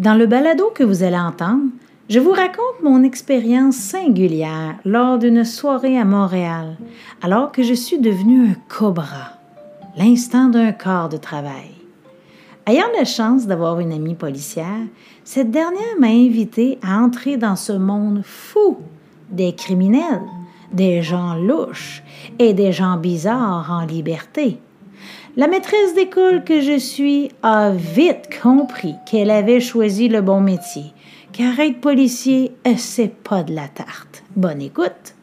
Dans le balado que vous allez entendre, je vous raconte mon expérience singulière lors d'une soirée à Montréal, alors que je suis devenu un cobra, l'instant d'un corps de travail. Ayant la chance d'avoir une amie policière, cette dernière m'a invité à entrer dans ce monde fou des criminels, des gens louches et des gens bizarres en liberté. La maîtresse d'école que je suis a vite compris qu'elle avait choisi le bon métier, car être policier, c'est pas de la tarte. Bonne écoute!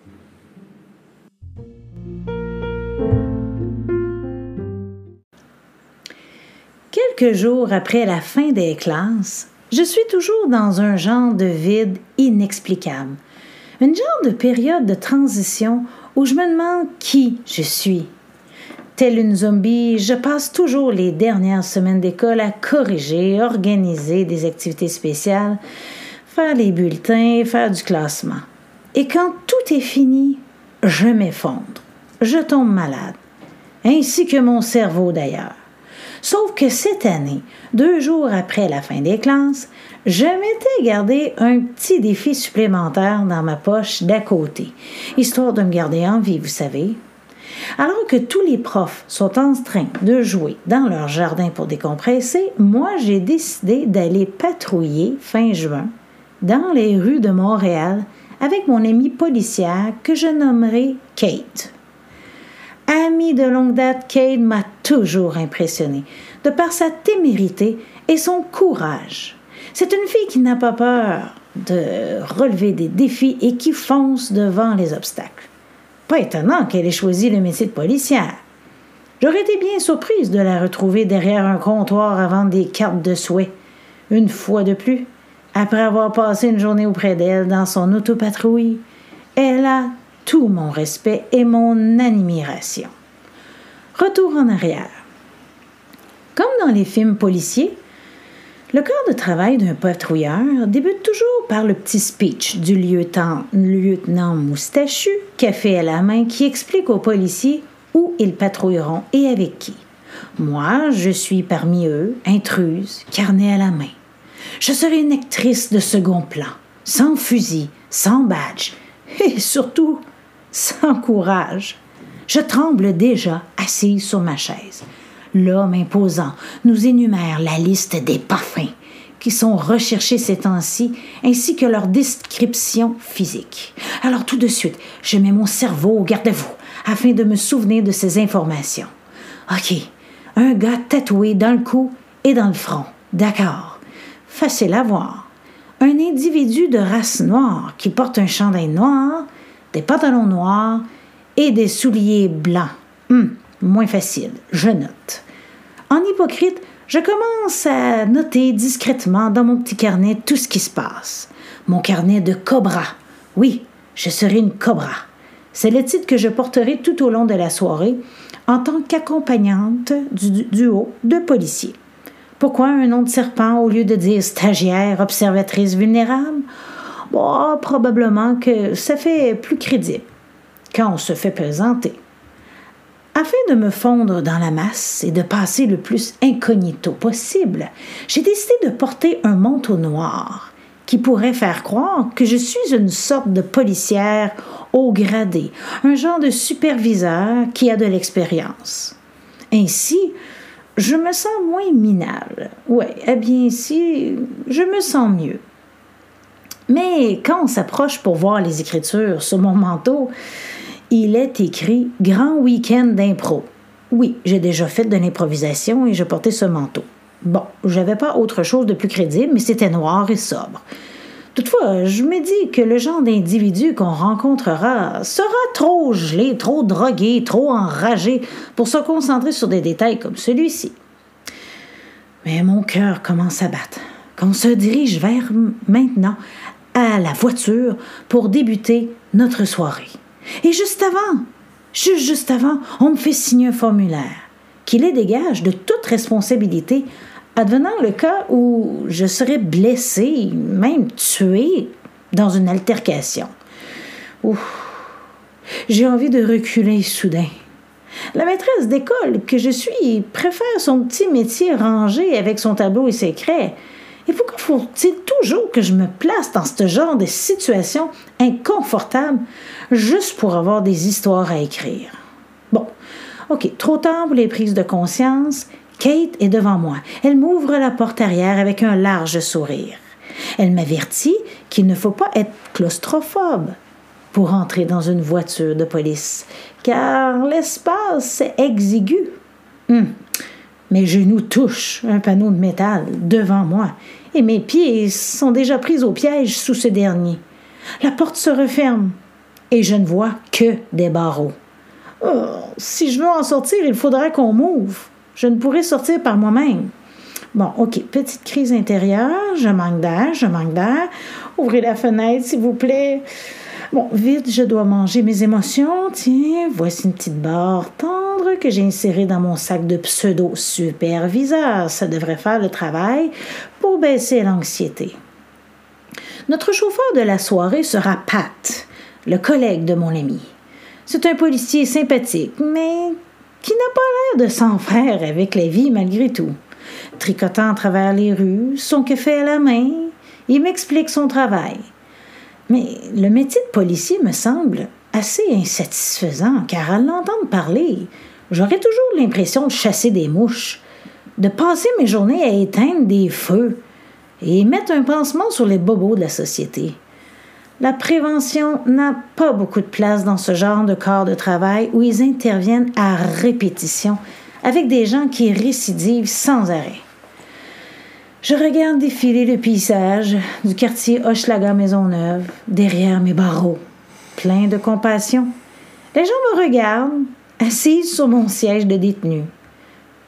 Quelques jours après la fin des classes, je suis toujours dans un genre de vide inexplicable. Une genre de période de transition où je me demande qui je suis. Telle une zombie, je passe toujours les dernières semaines d'école à corriger, organiser des activités spéciales, faire les bulletins, faire du classement. Et quand tout est fini, je m'effondre. Je tombe malade. Ainsi que mon cerveau d'ailleurs. Sauf que cette année, deux jours après la fin des classes, je m'étais gardé un petit défi supplémentaire dans ma poche d'à côté, histoire de me garder en vie, vous savez. Alors que tous les profs sont en train de jouer dans leur jardin pour décompresser, moi j'ai décidé d'aller patrouiller fin juin dans les rues de Montréal avec mon amie policière que je nommerai Kate. Amie de longue date, Kate m'a toujours impressionnée, de par sa témérité et son courage. C'est une fille qui n'a pas peur de relever des défis et qui fonce devant les obstacles. Pas étonnant qu'elle ait choisi le métier de policière. J'aurais été bien surprise de la retrouver derrière un comptoir à vendre des cartes de souhait. Une fois de plus, après avoir passé une journée auprès d'elle dans son autopatrouille, elle a tout mon respect et mon admiration. Retour en arrière. Comme dans les films policiers, le corps de travail d'un patrouilleur débute toujours par le petit speech du lieutenant, lieutenant moustachu, café à la main, qui explique aux policiers où ils patrouilleront et avec qui. Moi, je suis parmi eux, intruse, carnet à la main. Je serai une actrice de second plan, sans fusil, sans badge, et surtout sans courage. Je tremble déjà assise sur ma chaise. L'homme imposant nous énumère la liste des parfums qui sont recherchés ces temps-ci, ainsi que leur description physique. Alors tout de suite, je mets mon cerveau au garde-à-vous afin de me souvenir de ces informations. OK, un gars tatoué dans le cou et dans le front. D'accord. Facile à voir. Un individu de race noire qui porte un chandail noir, des pantalons noirs et des souliers blancs. Hum, moins facile, je note. En hypocrite, je commence à noter discrètement dans mon petit carnet tout ce qui se passe. Mon carnet de cobra. Oui, je serai une cobra. C'est le titre que je porterai tout au long de la soirée en tant qu'accompagnante du duo de policiers. Pourquoi un nom de serpent au lieu de dire stagiaire, observatrice vulnérable? Bon, probablement que ça fait plus crédible quand on se fait présenter. Afin de me fondre dans la masse et de passer le plus incognito possible, j'ai décidé de porter un manteau noir qui pourrait faire croire que je suis une sorte de policière haut gradé, un genre de superviseur qui a de l'expérience. Ainsi, je me sens moins minable. Ouais, eh bien ici, je me sens mieux. Mais quand on s'approche pour voir les écritures sur mon manteau, il est écrit Grand week-end d'impro. Oui, j'ai déjà fait de l'improvisation et je portais ce manteau. Bon, j'avais pas autre chose de plus crédible, mais c'était noir et sobre. Toutefois, je me dis que le genre d'individu qu'on rencontrera sera trop gelé, trop drogué, trop enragé pour se concentrer sur des détails comme celui-ci. Mais mon cœur commence à battre. Quand on se dirige vers maintenant à la voiture pour débuter notre soirée. Et juste avant, juste, juste avant, on me fait signer un formulaire qui les dégage de toute responsabilité advenant le cas où je serais blessé, même tué dans une altercation. J'ai envie de reculer soudain. La maîtresse d'école que je suis préfère son petit métier rangé avec son tableau et ses craies Et pourquoi faut-il toujours que je me place dans ce genre de situation inconfortable juste pour avoir des histoires à écrire? Bon, OK, trop tard pour les prises de conscience. Kate est devant moi. Elle m'ouvre la porte arrière avec un large sourire. Elle m'avertit qu'il ne faut pas être claustrophobe pour entrer dans une voiture de police, car l'espace est exigu. Hum. Mes genoux touchent un panneau de métal devant moi et mes pieds sont déjà pris au piège sous ce dernier. La porte se referme et je ne vois que des barreaux. Oh, si je veux en sortir, il faudra qu'on m'ouvre. Je ne pourrai sortir par moi-même. Bon, OK, petite crise intérieure, je manque d'air, je manque d'air. Ouvrez la fenêtre, s'il vous plaît. Bon, vite, je dois manger mes émotions. Tiens, voici une petite barre tendre que j'ai insérée dans mon sac de pseudo-superviseur. Ça devrait faire le travail pour baisser l'anxiété. Notre chauffeur de la soirée sera Pat, le collègue de mon ami. C'est un policier sympathique, mais qui n'a pas l'air de s'en faire avec la vie malgré tout. Tricotant à travers les rues, son café à la main, il m'explique son travail. Mais le métier de policier me semble assez insatisfaisant, car à l'entendre parler, j'aurais toujours l'impression de chasser des mouches, de passer mes journées à éteindre des feux et mettre un pansement sur les bobos de la société. La prévention n'a pas beaucoup de place dans ce genre de corps de travail où ils interviennent à répétition avec des gens qui récidivent sans arrêt. Je regarde défiler le paysage du quartier Hochelaga Maisonneuve derrière mes barreaux, plein de compassion. Les gens me regardent, assise sur mon siège de détenu.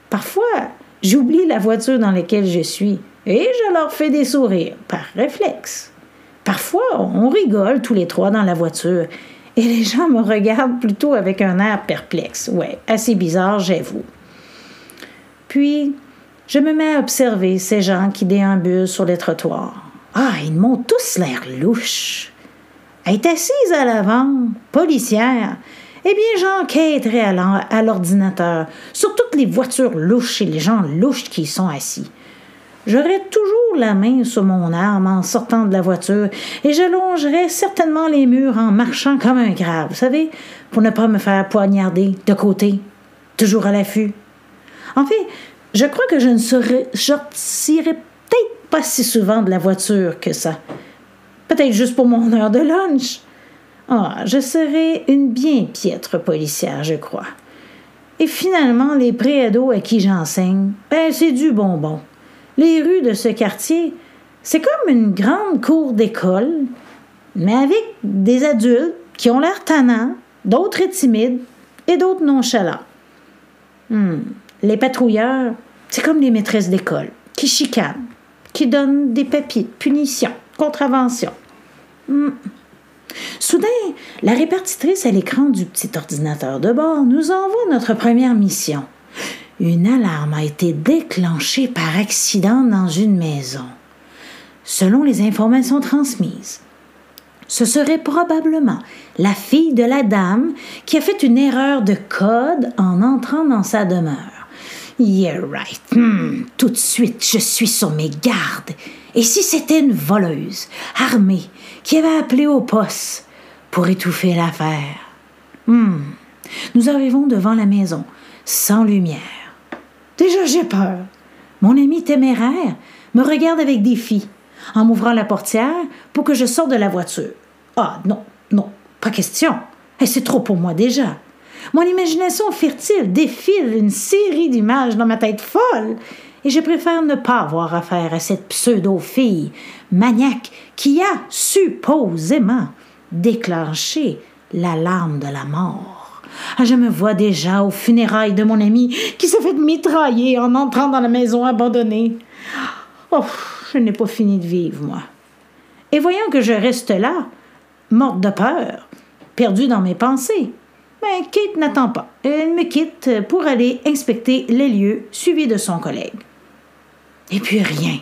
Parfois, j'oublie la voiture dans laquelle je suis et je leur fais des sourires, par réflexe. Parfois, on rigole tous les trois dans la voiture et les gens me regardent plutôt avec un air perplexe. Ouais, assez bizarre, j'avoue. Puis, je me mets à observer ces gens qui déambulent sur les trottoirs. Ah, ils m'ont tous l'air louches. Elle est assise à l'avant, policière. Eh bien, j'enquêterai à l'ordinateur sur toutes les voitures louches et les gens louches qui y sont assis. J'aurai toujours la main sur mon arme en sortant de la voiture et je longerai certainement les murs en marchant comme un grave, vous savez, pour ne pas me faire poignarder de côté, toujours à l'affût. En fait, je crois que je ne sortirai peut-être pas si souvent de la voiture que ça. Peut-être juste pour mon heure de lunch. Ah, je serai une bien piètre policière, je crois. Et finalement, les préados à qui j'enseigne, ben, c'est du bonbon. Les rues de ce quartier, c'est comme une grande cour d'école, mais avec des adultes qui ont l'air tannants, d'autres timides et d'autres nonchalants. Hmm. Les patrouilleurs, c'est comme les maîtresses d'école, qui chicanent, qui donnent des papiers de punition, contravention. Hmm. Soudain, la répartitrice à l'écran du petit ordinateur de bord nous envoie notre première mission. Une alarme a été déclenchée par accident dans une maison. Selon les informations transmises, ce serait probablement la fille de la dame qui a fait une erreur de code en entrant dans sa demeure. Yeah, right. Hmm, tout de suite, je suis sur mes gardes. Et si c'était une voleuse, armée, qui avait appelé au poste pour étouffer l'affaire? Hmm. Nous arrivons devant la maison, sans lumière. Déjà, j'ai peur. Mon ami téméraire me regarde avec défi, en m'ouvrant la portière pour que je sorte de la voiture. Ah, non, non, pas question. Et c'est trop pour moi déjà. Mon imagination fertile défile une série d'images dans ma tête folle, et je préfère ne pas avoir affaire à cette pseudo-fille maniaque qui a supposément déclenché l'alarme de la mort. Je me vois déjà aux funérailles de mon ami qui s'est fait mitrailler en entrant dans la maison abandonnée. Oh, je n'ai pas fini de vivre, moi. Et voyant que je reste là, morte de peur, perdue dans mes pensées, mais Kate n'attend pas. Elle me quitte pour aller inspecter les lieux, suivie de son collègue. Et puis rien.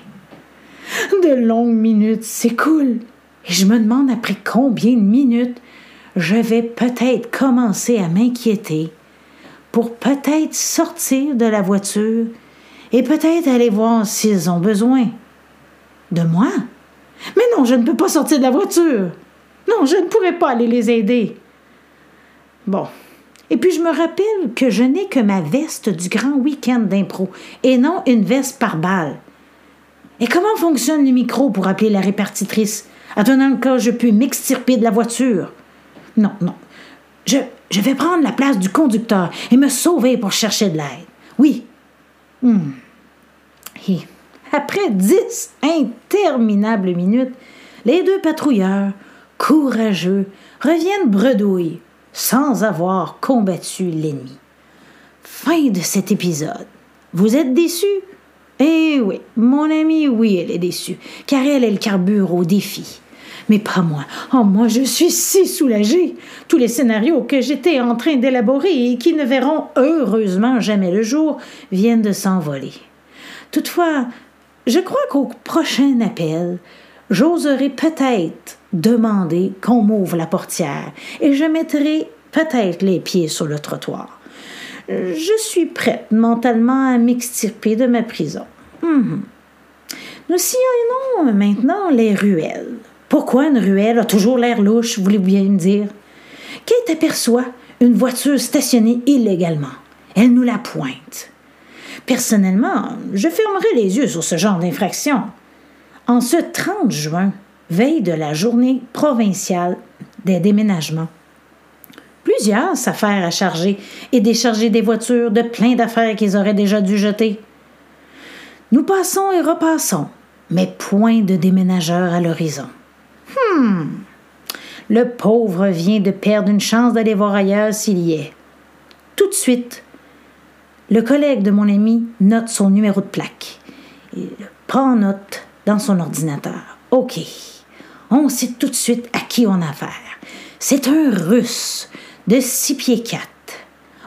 De longues minutes s'écoulent et je me demande après combien de minutes je vais peut-être commencer à m'inquiéter pour peut-être sortir de la voiture et peut-être aller voir s'ils ont besoin. De moi? Mais non, je ne peux pas sortir de la voiture. Non, je ne pourrais pas aller les aider. Bon. Et puis je me rappelle que je n'ai que ma veste du grand week-end d'impro et non une veste par balle. Et comment fonctionne le micro pour appeler la répartitrice? Attendant le cas, je puis m'extirper de la voiture? Non, non. Je, vais prendre la place du conducteur et me sauver pour chercher de l'aide. Oui. Hmm. Après dix interminables minutes, les deux patrouilleurs, courageux, reviennent bredouilles sans avoir combattu l'ennemi. Fin de cet épisode. Vous êtes déçus? Eh oui, mon amie, oui, elle est déçue, car elle, est le carbure au défi. Mais pas moi. Oh, moi, je suis si soulagée. Tous les scénarios que j'étais en train d'élaborer et qui ne verront heureusement jamais le jour viennent de s'envoler. Toutefois, je crois qu'au prochain appel, j'oserai peut-être demander qu'on m'ouvre la portière et je mettrai peut-être les pieds sur le trottoir. Je suis prête mentalement à m'extirper de ma prison. Mhm. Nous sillonnons maintenant les ruelles. Pourquoi une ruelle a toujours l'air louche, voulez-vous bien me dire? Kate aperçoit une voiture stationnée illégalement. Elle nous la pointe. Personnellement, je fermerai les yeux sur ce genre d'infraction. En ce 30 juin, veille de la journée provinciale des déménagements, plusieurs affaires à charger et décharger des voitures de plein d'affaires qu'ils auraient déjà dû jeter. Nous passons et repassons, mais point de déménageurs à l'horizon. Hmm. Le pauvre vient de perdre une chance d'aller voir ailleurs s'il y est. Tout de suite, le collègue de mon ami note son numéro de plaque. Il prend note dans son ordinateur. OK. On sait tout de suite à qui on a affaire. C'est un russe de six pieds quatre.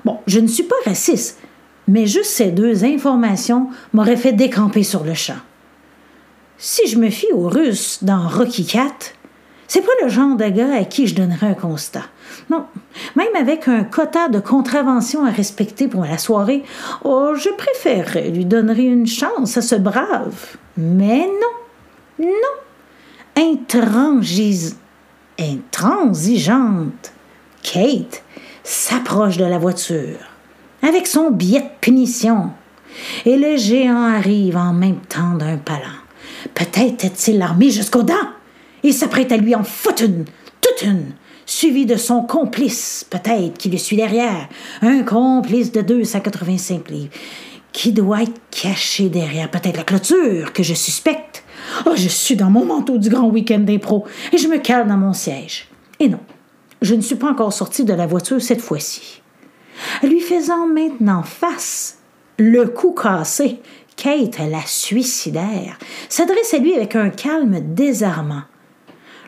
Bon, je ne suis pas raciste, mais juste ces deux informations m'auraient fait décamper sur le champ. Si je me fie aux Russes dans Rocky Cat, c'est pas le genre de gars à qui je donnerais un constat. Non, même avec un quota de contravention à respecter pour la soirée, oh, je préférerais lui donner une chance à ce brave. Mais non, non. Intransigeante. Kate s'approche de la voiture avec son billet de punition. Et le géant arrive en même temps d'un palan. Peut-être est-il armé jusqu'aux dents. Il s'apprête à lui en foutre une, toute une, suivi de son complice, peut-être, qui le suit derrière. Un complice de 285 livres, qui doit être caché derrière peut-être la clôture que je suspecte. Oh, je suis dans mon manteau du grand week-end d'impro et je me cale dans mon siège. Et non, je ne suis pas encore sorti de la voiture cette fois-ci. Lui faisant maintenant face, le cou cassé, Kate, la suicidaire, s'adresse à lui avec un calme désarmant.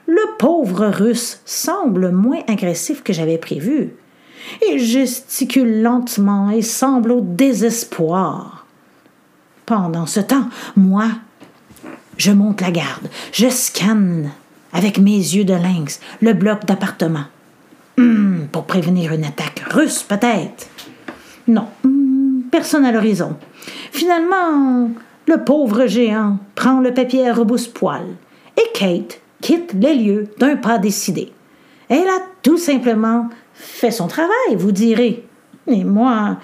Le pauvre russe semble moins agressif que j'avais prévu. Il gesticule lentement et semble au désespoir. Pendant ce temps, moi, je monte la garde, je scanne avec mes yeux de lynx le bloc d'appartement. Hum, pour prévenir une attaque russe, peut-être? Non, hum, personne à l'horizon. Finalement, le pauvre géant prend le papier à rebousse-poil et Kate quitte les lieux d'un pas décidé. Elle a tout simplement fait son travail, vous direz. Et moi,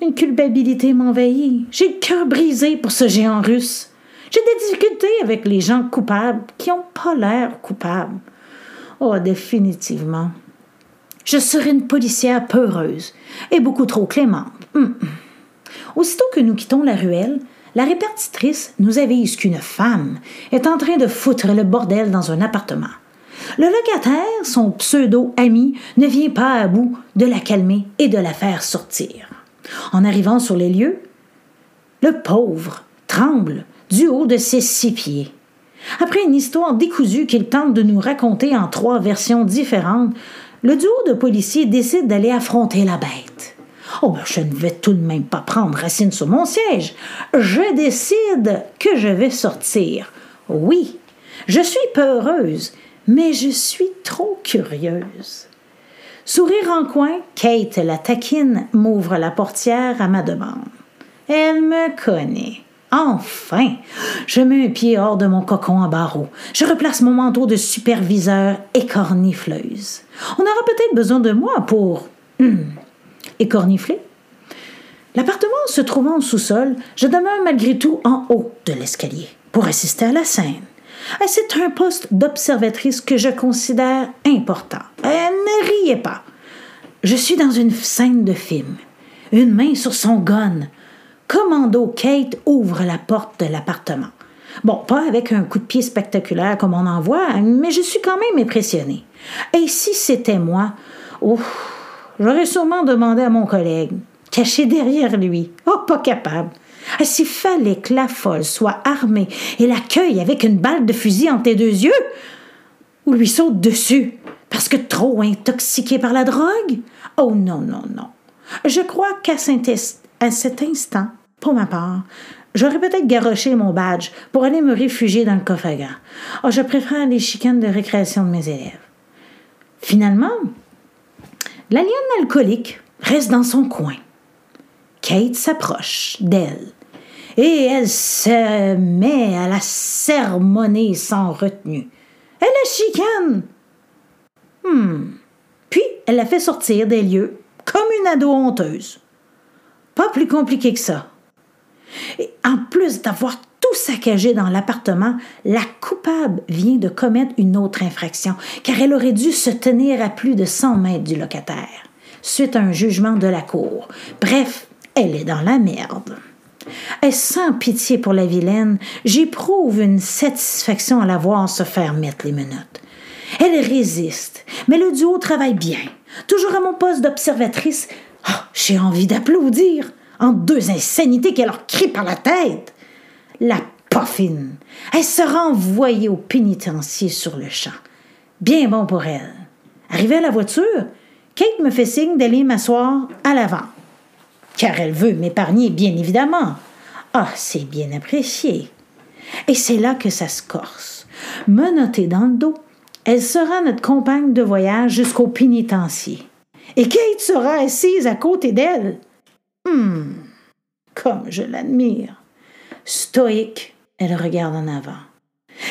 une culpabilité m'envahit. J'ai le cœur brisé pour ce géant russe. J'ai des difficultés avec les gens coupables qui n'ont pas l'air coupables. Oh, définitivement. Je serai une policière peureuse et beaucoup trop clémente. Aussitôt que nous quittons la ruelle, la répartitrice nous avise qu'une femme est en train de foutre le bordel dans un appartement. Le locataire, son pseudo-ami, ne vient pas à bout de la calmer et de la faire sortir. En arrivant sur les lieux, le pauvre tremble du haut de ses six pieds. Après une histoire décousue qu'il tente de nous raconter en trois versions différentes, le duo de policiers décide d'aller affronter la bête. Oh, ben, je ne vais tout de même pas prendre racine sur mon siège. Je décide que je vais sortir. Oui, je suis peureuse, mais je suis trop curieuse. Sourire en coin, Kate, la taquine, m'ouvre la portière à ma demande. Elle me connaît. Enfin! Je mets un pied hors de mon cocon en barreau. Je replace mon manteau de superviseur écornifleuse. On aura peut-être besoin de moi pour. Hum, écornifler? L'appartement se trouvant au sous-sol, je demeure malgré tout en haut de l'escalier pour assister à la scène. C'est un poste d'observatrice que je considère important. ne riez pas. Je suis dans une scène de film. Une main sur son gun. Commando Kate ouvre la porte de l'appartement. Bon, pas avec un coup de pied spectaculaire comme on en voit, mais je suis quand même impressionnée. Et si c'était moi, j'aurais sûrement demandé à mon collègue, caché derrière lui. Oh, pas capable. S'il fallait que la folle soit armée et l'accueille avec une balle de fusil entre tes deux yeux, ou lui saute dessus parce que trop intoxiqué par la drogue? Oh non, non, non. Je crois qu'à cet instant, pour ma part, j'aurais peut-être garoché mon badge pour aller me réfugier dans le coffre à gants. Oh, je préfère les chicanes de récréation de mes élèves. Finalement, la lionne alcoolique reste dans son coin. Kate s'approche d'elle et elle se met à la sermonner sans retenue. Elle la chicane. Hmm. Puis elle la fait sortir des lieux comme une ado honteuse. Pas plus compliqué que ça. Et en plus d'avoir tout saccagé dans l'appartement, la coupable vient de commettre une autre infraction, car elle aurait dû se tenir à plus de 100 mètres du locataire, suite à un jugement de la cour. Bref, elle est dans la merde. Et sans pitié pour la vilaine, j'éprouve une satisfaction à la voir se faire mettre les menottes. Elle résiste, mais le duo travaille bien. Toujours à mon poste d'observatrice, ah, j'ai envie d'applaudir en deux insanités qu'elle leur crie par la tête. La poffine, elle sera envoyée au pénitencier sur le champ. Bien bon pour elle. Arrivée à la voiture, Kate me fait signe d'aller m'asseoir à l'avant car elle veut m'épargner, bien évidemment. Ah, c'est bien apprécié. Et c'est là que ça se corse. Menottée dans le dos, elle sera notre compagne de voyage jusqu'au pénitencier. Et Kate sera assise à côté d'elle. Hum, comme je l'admire. Stoïque, elle regarde en avant.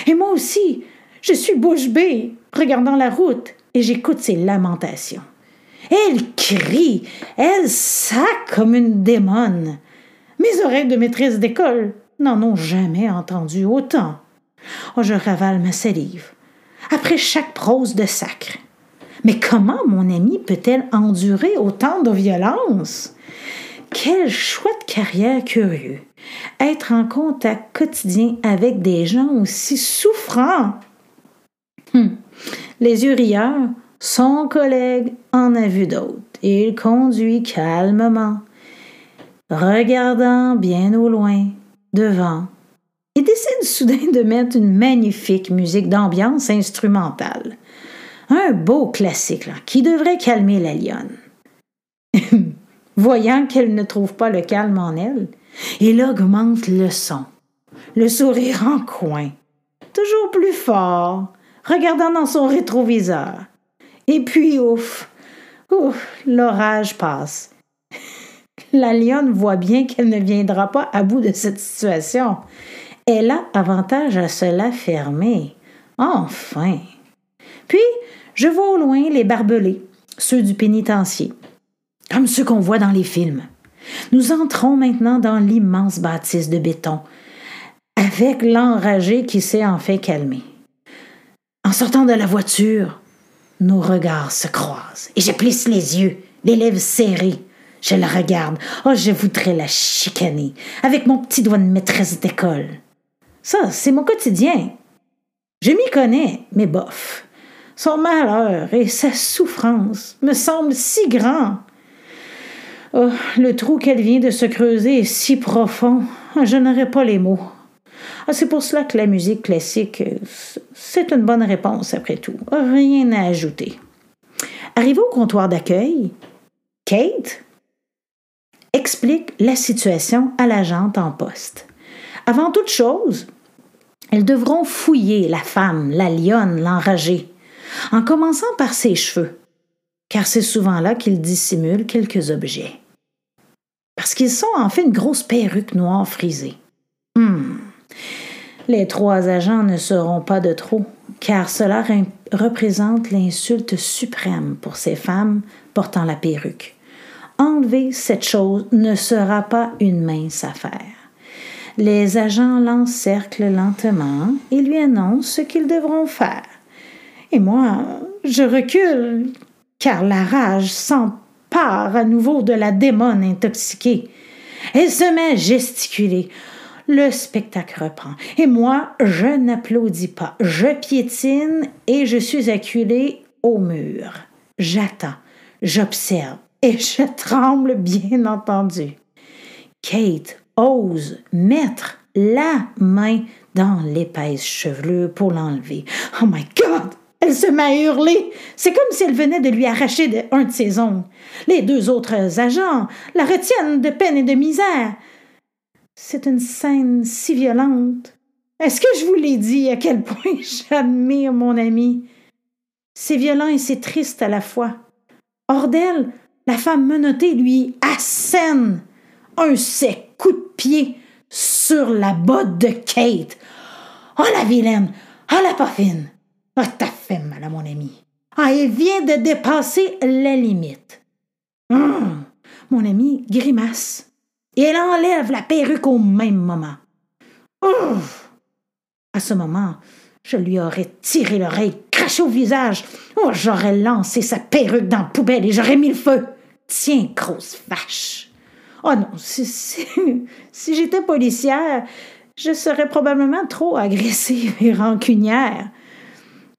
Et moi aussi, je suis bouche bée, regardant la route, et j'écoute ses lamentations. Elle crie, elle sac comme une démone. Mes oreilles de maîtresse d'école n'en ont jamais entendu autant. Oh, je ravale ma salive. Après chaque prose de sacre. Mais comment mon amie peut-elle endurer autant de violence? Quel choix de carrière curieux. Être en contact quotidien avec des gens aussi souffrants. Hum. Les yeux rieurs, son collègue en a vu d'autres. Il conduit calmement, regardant bien au loin, devant, et décide soudain de mettre une magnifique musique d'ambiance instrumentale. Un beau classique qui devrait calmer la lionne. Voyant qu'elle ne trouve pas le calme en elle, il augmente le son, le sourire en coin, toujours plus fort, regardant dans son rétroviseur. Et puis, ouf, ouf, l'orage passe. La lionne voit bien qu'elle ne viendra pas à bout de cette situation. Elle a avantage à se la fermer. Enfin. Puis, je vois au loin les barbelés, ceux du pénitencier, comme ceux qu'on voit dans les films. Nous entrons maintenant dans l'immense bâtisse de béton, avec l'enragé qui s'est enfin calmé. En sortant de la voiture, nos regards se croisent et je plisse les yeux, les lèvres serrées. Je la regarde. Oh, je voudrais la chicaner avec mon petit doigt de maîtresse d'école. Ça, c'est mon quotidien. Je m'y connais, mais bof. Son malheur et sa souffrance me semblent si grands. Oh, le trou qu'elle vient de se creuser est si profond, je n'aurai pas les mots. Ah, c'est pour cela que la musique classique, c'est une bonne réponse après tout. Rien à ajouter. Arrivé au comptoir d'accueil, Kate explique la situation à l'agente en poste. Avant toute chose, elles devront fouiller la femme, la lionne, l'enragée, en commençant par ses cheveux, car c'est souvent là qu'ils dissimulent quelques objets. Parce qu'ils sont en fait une grosse perruque noire frisée. Les trois agents ne seront pas de trop, car cela représente l'insulte suprême pour ces femmes portant la perruque. Enlever cette chose ne sera pas une mince affaire. Les agents l'encerclent lentement et lui annoncent ce qu'ils devront faire. Et moi, je recule, car la rage s'empare à nouveau de la démone intoxiquée. Elle se met à gesticuler. Le spectacle reprend. Et moi, je n'applaudis pas. Je piétine et je suis acculé au mur. J'attends, j'observe et je tremble, bien entendu. Kate ose mettre la main dans l'épaisse chevelure pour l'enlever. Oh my God! Elle se met à hurler. C'est comme si elle venait de lui arracher un de ses ongles. Les deux autres agents la retiennent de peine et de misère. C'est une scène si violente. Est-ce que je vous l'ai dit à quel point j'admire mon ami? C'est violent et c'est triste à la fois. Hors d'elle, la femme menottée lui assène un sec coup de pied sur la botte de Kate. Oh la vilaine! Oh la poffine! Ah, t'as fait mal à mon ami. Ah, elle vient de dépasser la limite. Hum, mon ami grimace. Et elle enlève la perruque au même moment. Ouf! À ce moment, je lui aurais tiré l'oreille, craché au visage. Oh, j'aurais lancé sa perruque dans la poubelle et j'aurais mis le feu. Tiens, grosse vache. Oh non, si, si j'étais policière, je serais probablement trop agressive et rancunière.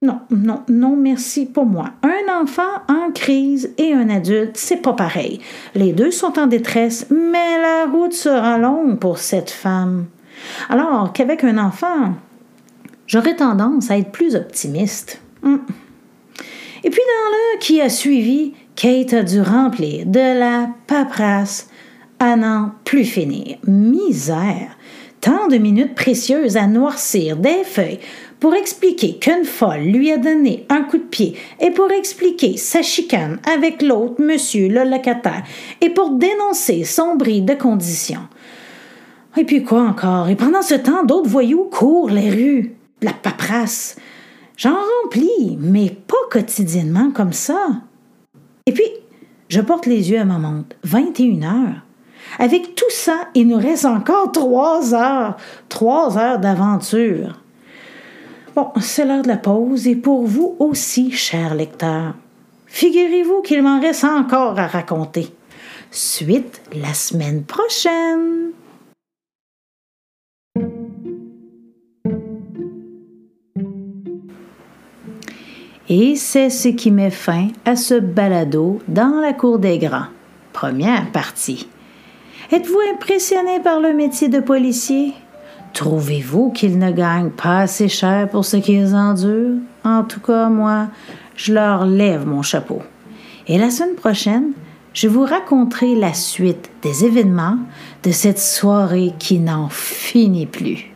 Non, non, non, merci pour moi. Un enfant en crise et un adulte, c'est pas pareil. Les deux sont en détresse, mais la route sera longue pour cette femme. Alors qu'avec un enfant, j'aurais tendance à être plus optimiste. Hmm. Et puis dans l'heure qui a suivi, Kate a dû remplir de la paperasse à n'en plus finir. Misère! Tant de minutes précieuses à noircir des feuilles pour expliquer qu'une folle lui a donné un coup de pied et pour expliquer sa chicane avec l'autre monsieur le locataire et pour dénoncer son bris de condition. Et puis quoi encore? Et pendant ce temps, d'autres voyous courent les rues. La paperasse. J'en remplis, mais pas quotidiennement comme ça. Et puis, je porte les yeux à ma montre. 21 heures. Avec tout ça, il nous reste encore trois heures. Trois heures d'aventure. Bon, c'est l'heure de la pause et pour vous aussi, chers lecteurs. Figurez-vous qu'il m'en reste encore à raconter. Suite la semaine prochaine. Et c'est ce qui met fin à ce balado dans la cour des grands. Première partie. Êtes-vous impressionné par le métier de policier? Trouvez-vous qu'ils ne gagnent pas assez cher pour ce qu'ils endurent? En tout cas, moi, je leur lève mon chapeau. Et la semaine prochaine, je vous raconterai la suite des événements de cette soirée qui n'en finit plus.